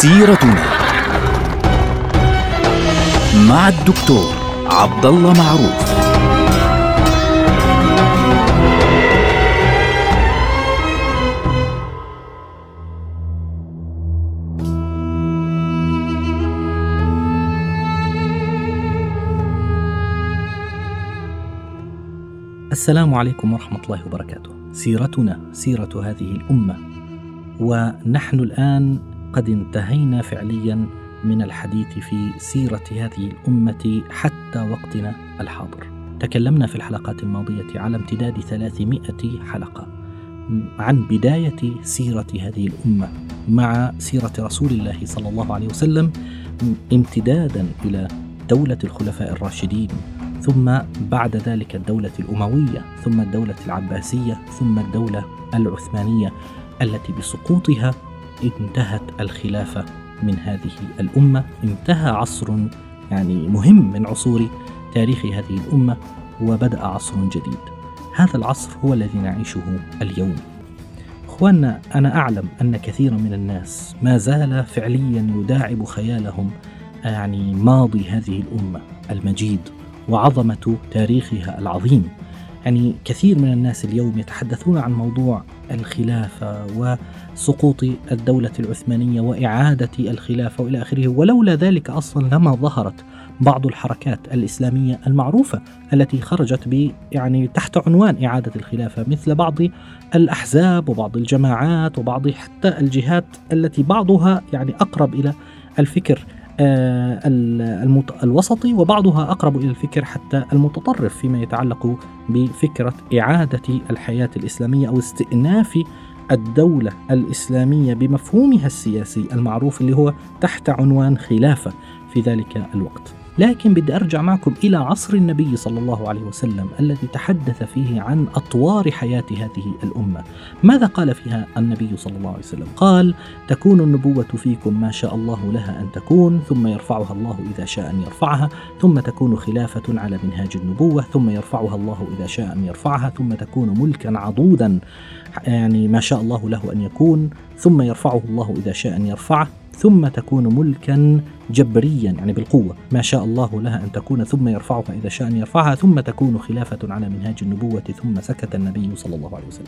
سيرتنا مع الدكتور عبد الله معروف السلام عليكم ورحمة الله وبركاته. سيرتنا سيرة هذه الأمة ونحن الآن قد انتهينا فعليا من الحديث في سيرة هذه الأمة حتى وقتنا الحاضر. تكلمنا في الحلقات الماضية على امتداد 300 حلقة عن بداية سيرة هذه الأمة مع سيرة رسول الله صلى الله عليه وسلم امتدادا إلى دولة الخلفاء الراشدين ثم بعد ذلك الدولة الأموية ثم الدولة العباسية ثم الدولة العثمانية التي بسقوطها انتهت الخلافة من هذه الأمة انتهى عصر يعني مهم من عصور تاريخ هذه الأمة وبدأ عصر جديد. هذا العصر هو الذي نعيشه اليوم. إخواننا أنا أعلم أن كثيرا من الناس ما زال فعليا يداعب خيالهم يعني ماضي هذه الأمة المجيد وعظمة تاريخها العظيم. يعني كثير من الناس اليوم يتحدثون عن موضوع الخلافة وسقوط الدولة العثمانية وإعادة الخلافة وإلى آخره. ولولا ذلك أصلا لما ظهرت بعض الحركات الإسلامية المعروفة التي خرجت ب يعني تحت عنوان إعادة الخلافة مثل بعض الأحزاب وبعض الجماعات وبعض حتى الجهات التي بعضها يعني أقرب إلى الفكر الوسطي وبعضها أقرب إلى الفكر حتى المتطرف فيما يتعلق بفكرة إعادة الحياة الإسلامية أو استئناف الدولة الإسلامية بمفهومها السياسي المعروف اللي هو تحت عنوان خلافة في ذلك الوقت. لكن بدي أرجع معكم إلى عصر النبي صلى الله عليه وسلم الذي تحدث فيه عن أطوار حياة هذه الأمة. ماذا قال فيها النبي صلى الله عليه وسلم؟ قال: تكون النبوة فيكم ما شاء الله لها أن تكون، ثم يرفعها الله إذا شاء أن يرفعها، ثم تكون خلافة على منهاج النبوة، ثم يرفعها الله إذا شاء أن يرفعها، ثم تكون ملكا عضودا يعني ما شاء الله له أن يكون، ثم يرفعه الله إذا شاء أن يرفعه، ثم تكون ملكا جبريا يعني بالقوة. ما شاء الله لها أن تكون ثم يرفعها إذا شاء أن يرفعها ثم تكون خلافة على منهاج النبوة ثم سكت النبي صلى الله عليه وسلم.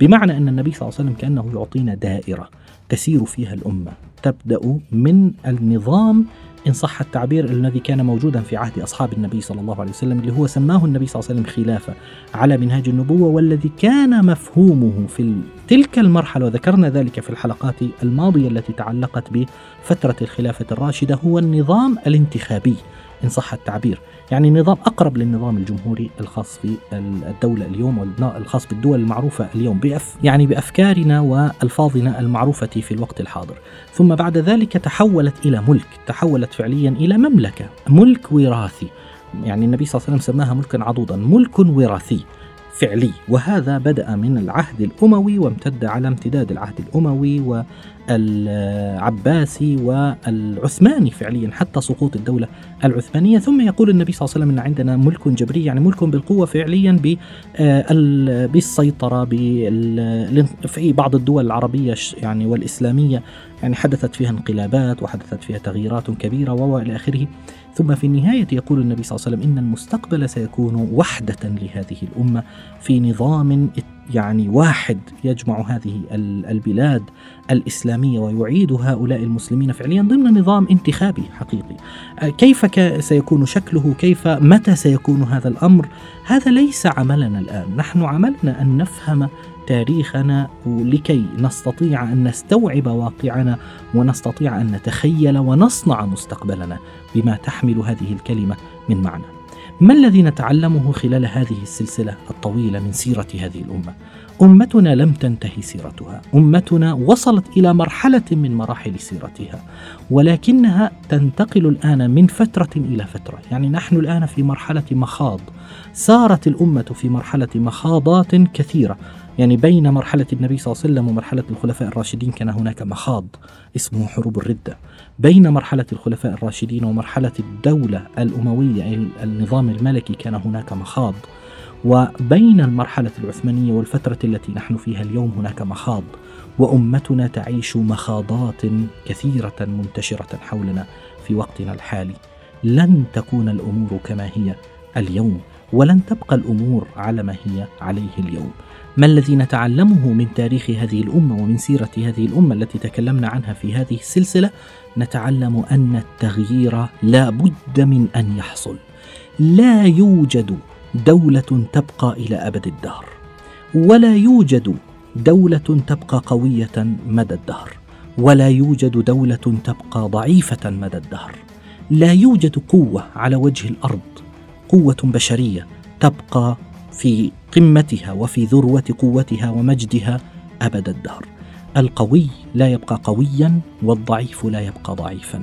بمعنى أن النبي صلى الله عليه وسلم كأنه يعطينا دائرة تسير فيها الأمة. تبدأ من النظام إن صح التعبير الذي كان موجودا في عهد أصحاب النبي صلى الله عليه وسلم اللي هو سماه النبي صلى الله عليه وسلم خلافة على منهاج النبوة والذي كان مفهومه في تلك المرحلة وذكرنا ذلك في الحلقات الماضية التي تعلقت بفترة الخلافة الراشدة. هو النظام الانتخابي إن صح التعبير. يعني نظام أقرب للنظام الجمهوري الخاص بالدولة اليوم والخاص بالدول المعروفة اليوم بأف يعني بأفكارنا وألفاظنا المعروفة في الوقت الحاضر. ثم بعد ذلك تحولت إلى ملك تحولت فعليا إلى مملكة ملك وراثي. يعني النبي صلى الله عليه وسلم سماها ملكا عضوضا ملك وراثي. فعلي وهذا بدأ من العهد الأموي وامتد على امتداد العهد الأموي والعباسي والعثماني فعليا حتى سقوط الدولة العثمانية. ثم يقول النبي صلى الله عليه وسلم أن عندنا ملك جبري يعني ملك بالقوة فعليا بالسيطرة في بعض الدول العربية يعني والإسلامية يعني حدثت فيها انقلابات وحدثت فيها تغييرات كبيرة وإلى آخره. ثم في النهاية يقول النبي صلى الله عليه وسلم إن المستقبل سيكون وحدة لهذه الأمة في نظام يعني واحد يجمع هذه البلاد الإسلامية ويعيد هؤلاء المسلمين فعليا ضمن نظام انتخابي حقيقي. كيف سيكون شكله؟ كيف متى سيكون هذا الأمر؟ هذا ليس عملنا الآن. نحن عملنا أن نفهم تاريخنا لكي نستطيع أن نستوعب واقعنا ونستطيع أن نتخيل ونصنع مستقبلنا بما تحمل هذه الكلمة من معنى. ما الذي نتعلمه خلال هذه السلسلة الطويلة من سيرة هذه الأمة؟ أمتنا لم تنتهي سيرتها، أمتنا وصلت إلى مرحلة من مراحل سيرتها، ولكنها تنتقل الآن من فترة إلى فترة، يعني نحن الآن في مرحلة مخاض. سارت الأمة في مرحلة مخاضات كثيرة، يعني بين مرحلة النبي صلى الله عليه وسلم ومرحلة الخلفاء الراشدين كان هناك مخاض اسمه حروب الردة. بين مرحلة الخلفاء الراشدين ومرحلة الدولة الأموية أي النظام الملكي كان هناك مخاض. وبين المرحلة العثمانية والفترة التي نحن فيها اليوم هناك مخاض. وأمتنا تعيش مخاضات كثيرة منتشرة حولنا في وقتنا الحالي. لن تكون الأمور كما هي اليوم ولن تبقى الأمور على ما هي عليه اليوم. ما الذي نتعلمه من تاريخ هذه الأمة ومن سيرة هذه الأمة التي تكلمنا عنها في هذه السلسلة؟ نتعلم أن التغيير لا بد من أن يحصل. لا يوجد دولة تبقى إلى أبد الدهر ولا يوجد دولة تبقى قوية مدى الدهر ولا يوجد دولة تبقى ضعيفة مدى الدهر. لا يوجد قوة على وجه الأرض قوة بشرية تبقى في قمتها وفي ذروة قوتها ومجدها أبد الدهر. القوي لا يبقى قويا والضعيف لا يبقى ضعيفا.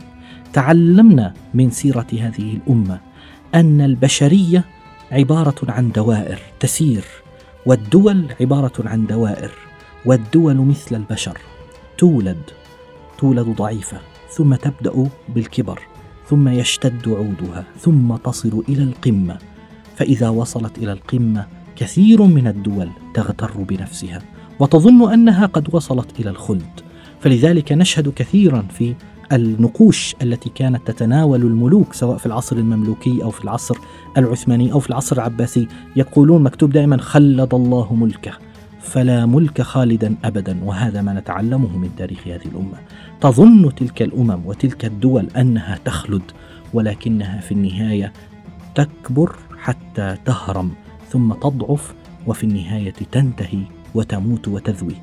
تعلمنا من سيرة هذه الأمة أن البشرية عبارة عن دوائر تسير والدول عبارة عن دوائر والدول مثل البشر. تولد تولد ضعيفة ثم تبدأ بالكبر ثم يشتد عودها ثم تصل إلى القمة. فإذا وصلت إلى القمة كثير من الدول تغتر بنفسها وتظن أنها قد وصلت إلى الخلد. فلذلك نشهد كثيرا في النقوش التي كانت تتناول الملوك سواء في العصر المملوكي أو في العصر العثماني أو في العصر العباسي يقولون مكتوب دائما خلد الله ملكه. فلا ملك خالدا ابدا وهذا ما نتعلمه من تاريخ هذه الأمة. تظن تلك الأمم وتلك الدول أنها تخلد ولكنها في النهاية تكبر حتى تهرم ثم تضعف وفي النهاية تنتهي وتموت وتذوي.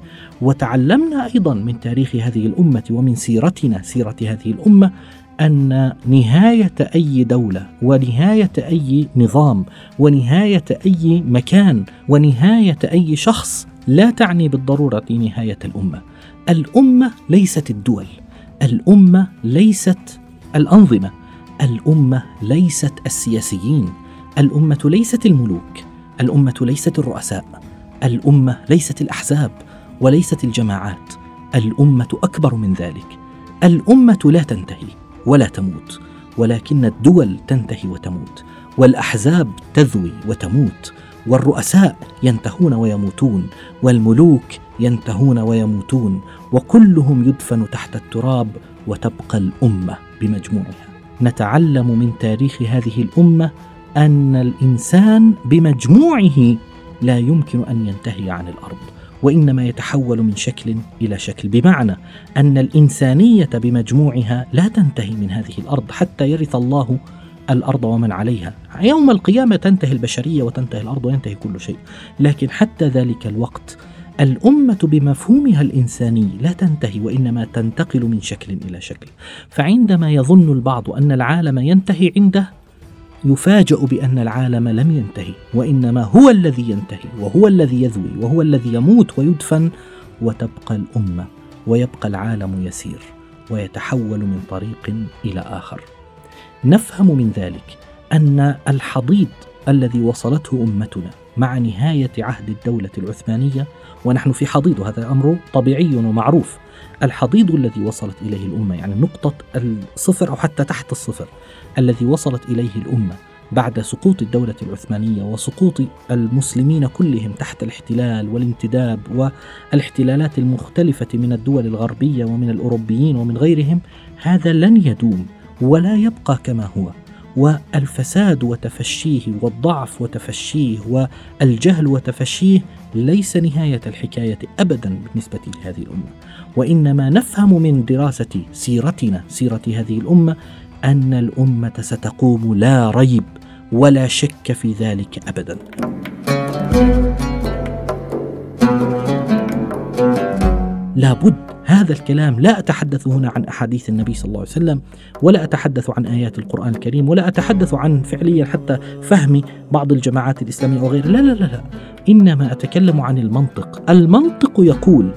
وتعلمنا أيضا من تاريخ هذه الأمة ومن سيرتنا سيرة هذه الأمة أن نهاية أي دولة ونهاية أي نظام ونهاية أي مكان ونهاية أي شخص لا تعني بالضرورة نهاية الأمة. الأمة ليست الدول الأمة ليست الأنظمة الأمة ليست السياسيين. الأمة ليست الملوك الأمة ليست الرؤساء الأمة ليست الأحزاب وليست الجماعات الأمة أكبر من ذلك. الأمة لا تنتهي ولا تموت ولكن الدول تنتهي وتموت والأحزاب تذوي وتموت والرؤساء ينتهون ويموتون والملوك ينتهون ويموتون وكلهم يدفن تحت التراب وتبقى الأمة بمجموعها. نتعلم من تاريخ هذه الأمة أن الإنسان بمجموعه لا يمكن أن ينتهي عن الأرض وإنما يتحول من شكل إلى شكل بمعنى أن الإنسانية بمجموعها لا تنتهي من هذه الأرض حتى يرث الله الأرض ومن عليها. يوم القيامة تنتهي البشرية وتنتهي الأرض وينتهي كل شيء لكن حتى ذلك الوقت الأمة بمفهومها الإنساني لا تنتهي وإنما تنتقل من شكل إلى شكل. فعندما يظن البعض أن العالم ينتهي عنده يفاجأ بأن العالم لم ينتهي وإنما هو الذي ينتهي وهو الذي يذوي وهو الذي يموت ويدفن وتبقى الأمة ويبقى العالم يسير ويتحول من طريق إلى آخر. نفهم من ذلك أن الحضيض الذي وصلته أمتنا مع نهاية عهد الدولة العثمانية ونحن في حضيض وهذا أمر طبيعي ومعروف. الحضيض الذي وصلت إليه الأمة يعني نقطة الصفر أو حتى تحت الصفر الذي وصلت إليه الأمة بعد سقوط الدولة العثمانية وسقوط المسلمين كلهم تحت الاحتلال والانتداب والاحتلالات المختلفة من الدول الغربية ومن الأوروبيين ومن غيرهم هذا لن يدوم ولا يبقى كما هو. والفساد وتفشيه والضعف وتفشيه والجهل وتفشيه ليس نهاية الحكاية أبدا بالنسبة لهذه الأمة. وإنما نفهم من دراسة سيرتنا سيرة هذه الأمة أن الأمة ستقوم لا ريب ولا شك في ذلك أبدا. لابد هذا الكلام لا أتحدث هنا عن أحاديث النبي صلى الله عليه وسلم ولا أتحدث عن آيات القرآن الكريم ولا أتحدث عن فعليا حتى فهم بعض الجماعات الإسلامية وغيرها. لا لا لا لا. إنما أتكلم عن المنطق. المنطق يقول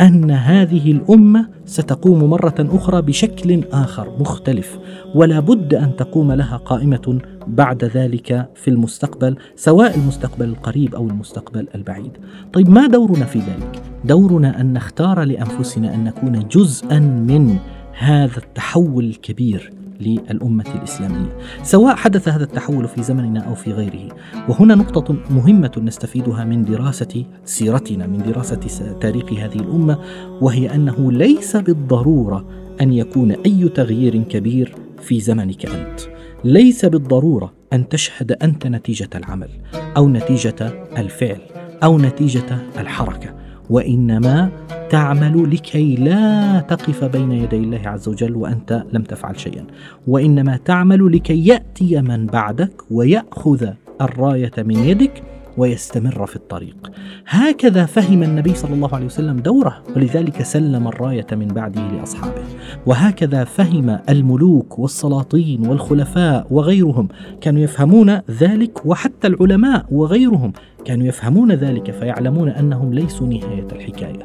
أن هذه الأمة ستقوم مرة أخرى بشكل آخر مختلف. ولا بد أن تقوم لها قائمة بعد ذلك في المستقبل سواء المستقبل القريب أو المستقبل البعيد. طيب ما دورنا في ذلك؟ دورنا أن نختار لأنفسنا أن نكون جزءا من هذا التحول الكبير. للأمة الإسلامية سواء حدث هذا التحول في زمننا أو في غيره. وهنا نقطة مهمة نستفيدها من دراسة سيرتنا من دراسة تاريخ هذه الأمة وهي أنه ليس بالضرورة أن يكون أي تغيير كبير في زمنك أنت. ليس بالضرورة أن تشهد أنت نتيجة العمل أو نتيجة الفعل أو نتيجة الحركة وإنما تعمل لكي لا تقف بين يدي الله عز وجل وأنت لم تفعل شيئا. وإنما تعمل لكي يأتي من بعدك ويأخذ الراية من يدك ويستمر في الطريق. هكذا فهم النبي صلى الله عليه وسلم دوره ولذلك سلم الراية من بعده لأصحابه. وهكذا فهم الملوك والسلاطين والخلفاء وغيرهم كانوا يفهمون ذلك وحتى العلماء وغيرهم كانوا يفهمون ذلك فيعلمون أنهم ليسوا نهاية الحكاية.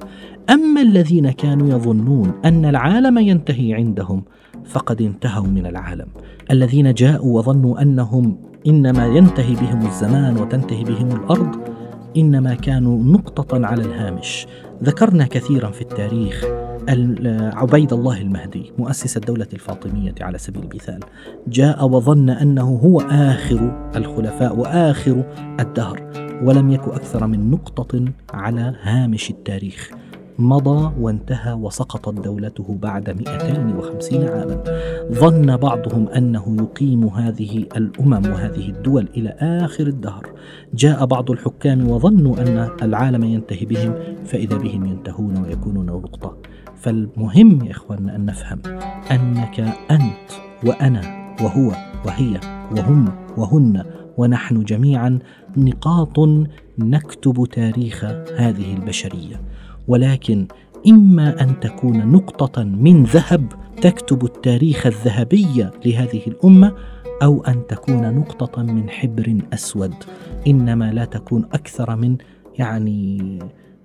أما الذين كانوا يظنون أن العالم ينتهي عندهم فقد انتهوا من العالم. الذين جاءوا وظنوا أنهم إنما ينتهي بهم الزمان وتنتهي بهم الأرض إنما كانوا نقطة على الهامش. ذكرنا كثيرا في التاريخ عبيد الله المهدي مؤسس الدولة الفاطمية على سبيل المثال. جاء وظن أنه هو آخر الخلفاء وآخر الدهر ولم يك أكثر من نقطة على هامش التاريخ. مضى وانتهى وسقطت دولته بعد 250 عاما. ظن بعضهم أنه يقيم هذه الأمم وهذه الدول إلى آخر الدهر. جاء بعض الحكام وظنوا أن العالم ينتهي بهم فإذا بهم ينتهون ويكونون نقطة فالمهم يا إخواننا أن نفهم أنك أنت وأنا وهو وهي وهم وهن ونحن جميعا نقاط نكتب تاريخ هذه البشرية. ولكن إما أن تكون نقطة من ذهب تكتب التاريخ الذهبي لهذه الأمة أو أن تكون نقطة من حبر أسود. إنما لا تكون أكثر من يعني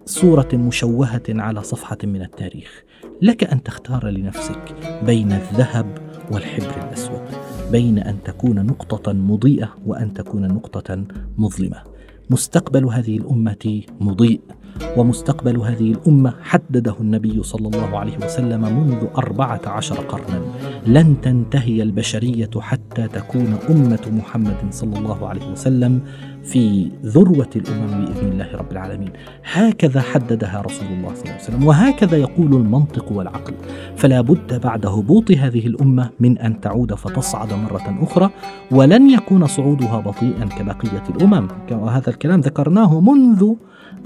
صورة مشوهة على صفحة من التاريخ. لك أن تختار لنفسك بين الذهب والحبر الأسود. بين أن تكون نقطة مضيئة وأن تكون نقطة مظلمة. مستقبل هذه الأمة مضيء ومستقبل هذه الأمة حدده النبي صلى الله عليه وسلم منذ أربعة عشر قرنا. لن تنتهي البشرية حتى تكون أمة محمد صلى الله عليه وسلم في ذروة الأمم بإذن الله رب العالمين. هكذا حددها رسول الله صلى الله عليه وسلم وهكذا يقول المنطق والعقل. فلا بد بعد هبوط هذه الأمة من أن تعود فتصعد مرة أخرى ولن يكون صعودها بطيئا كبقية الأمم. وهذا الكلام ذكرناه منذ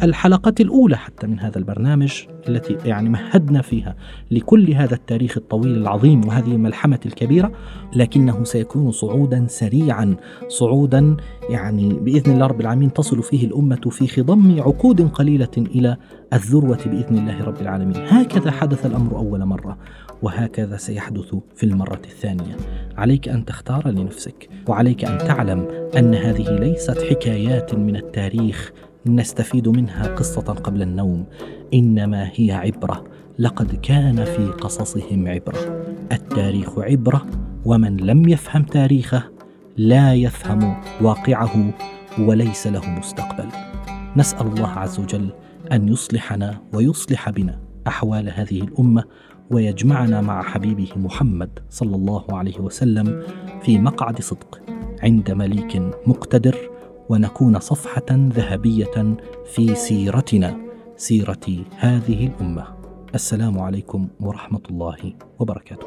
الحلقة الأولى حتى من هذا البرنامج التي يعني مهدنا فيها لكل هذا التاريخ الطويل العظيم وهذه الملحمة الكبيرة لكنه سيكون صعودا سريعا صعودا يعني بإذن الله رب العالمين تصل فيه الأمة في خضم عقود قليلة إلى الذروة بإذن الله رب العالمين. هكذا حدث الأمر أول مرة وهكذا سيحدث في المرة الثانية. عليك أن تختار لنفسك وعليك أن تعلم أن هذه ليست حكايات من التاريخ نستفيد منها قصة قبل النوم. إنما هي عبرة لقد كان في قصصهم عبرة. التاريخ عبرة ومن لم يفهم تاريخه لا يفهم واقعه وليس له مستقبل. نسأل الله عز وجل أن يصلحنا ويصلح بنا أحوال هذه الأمة ويجمعنا مع حبيبه محمد صلى الله عليه وسلم في مقعد صدق عند مليك مقتدر ونكون صفحة ذهبية في سيرتنا سيرة هذه الأمة. السلام عليكم ورحمة الله وبركاته.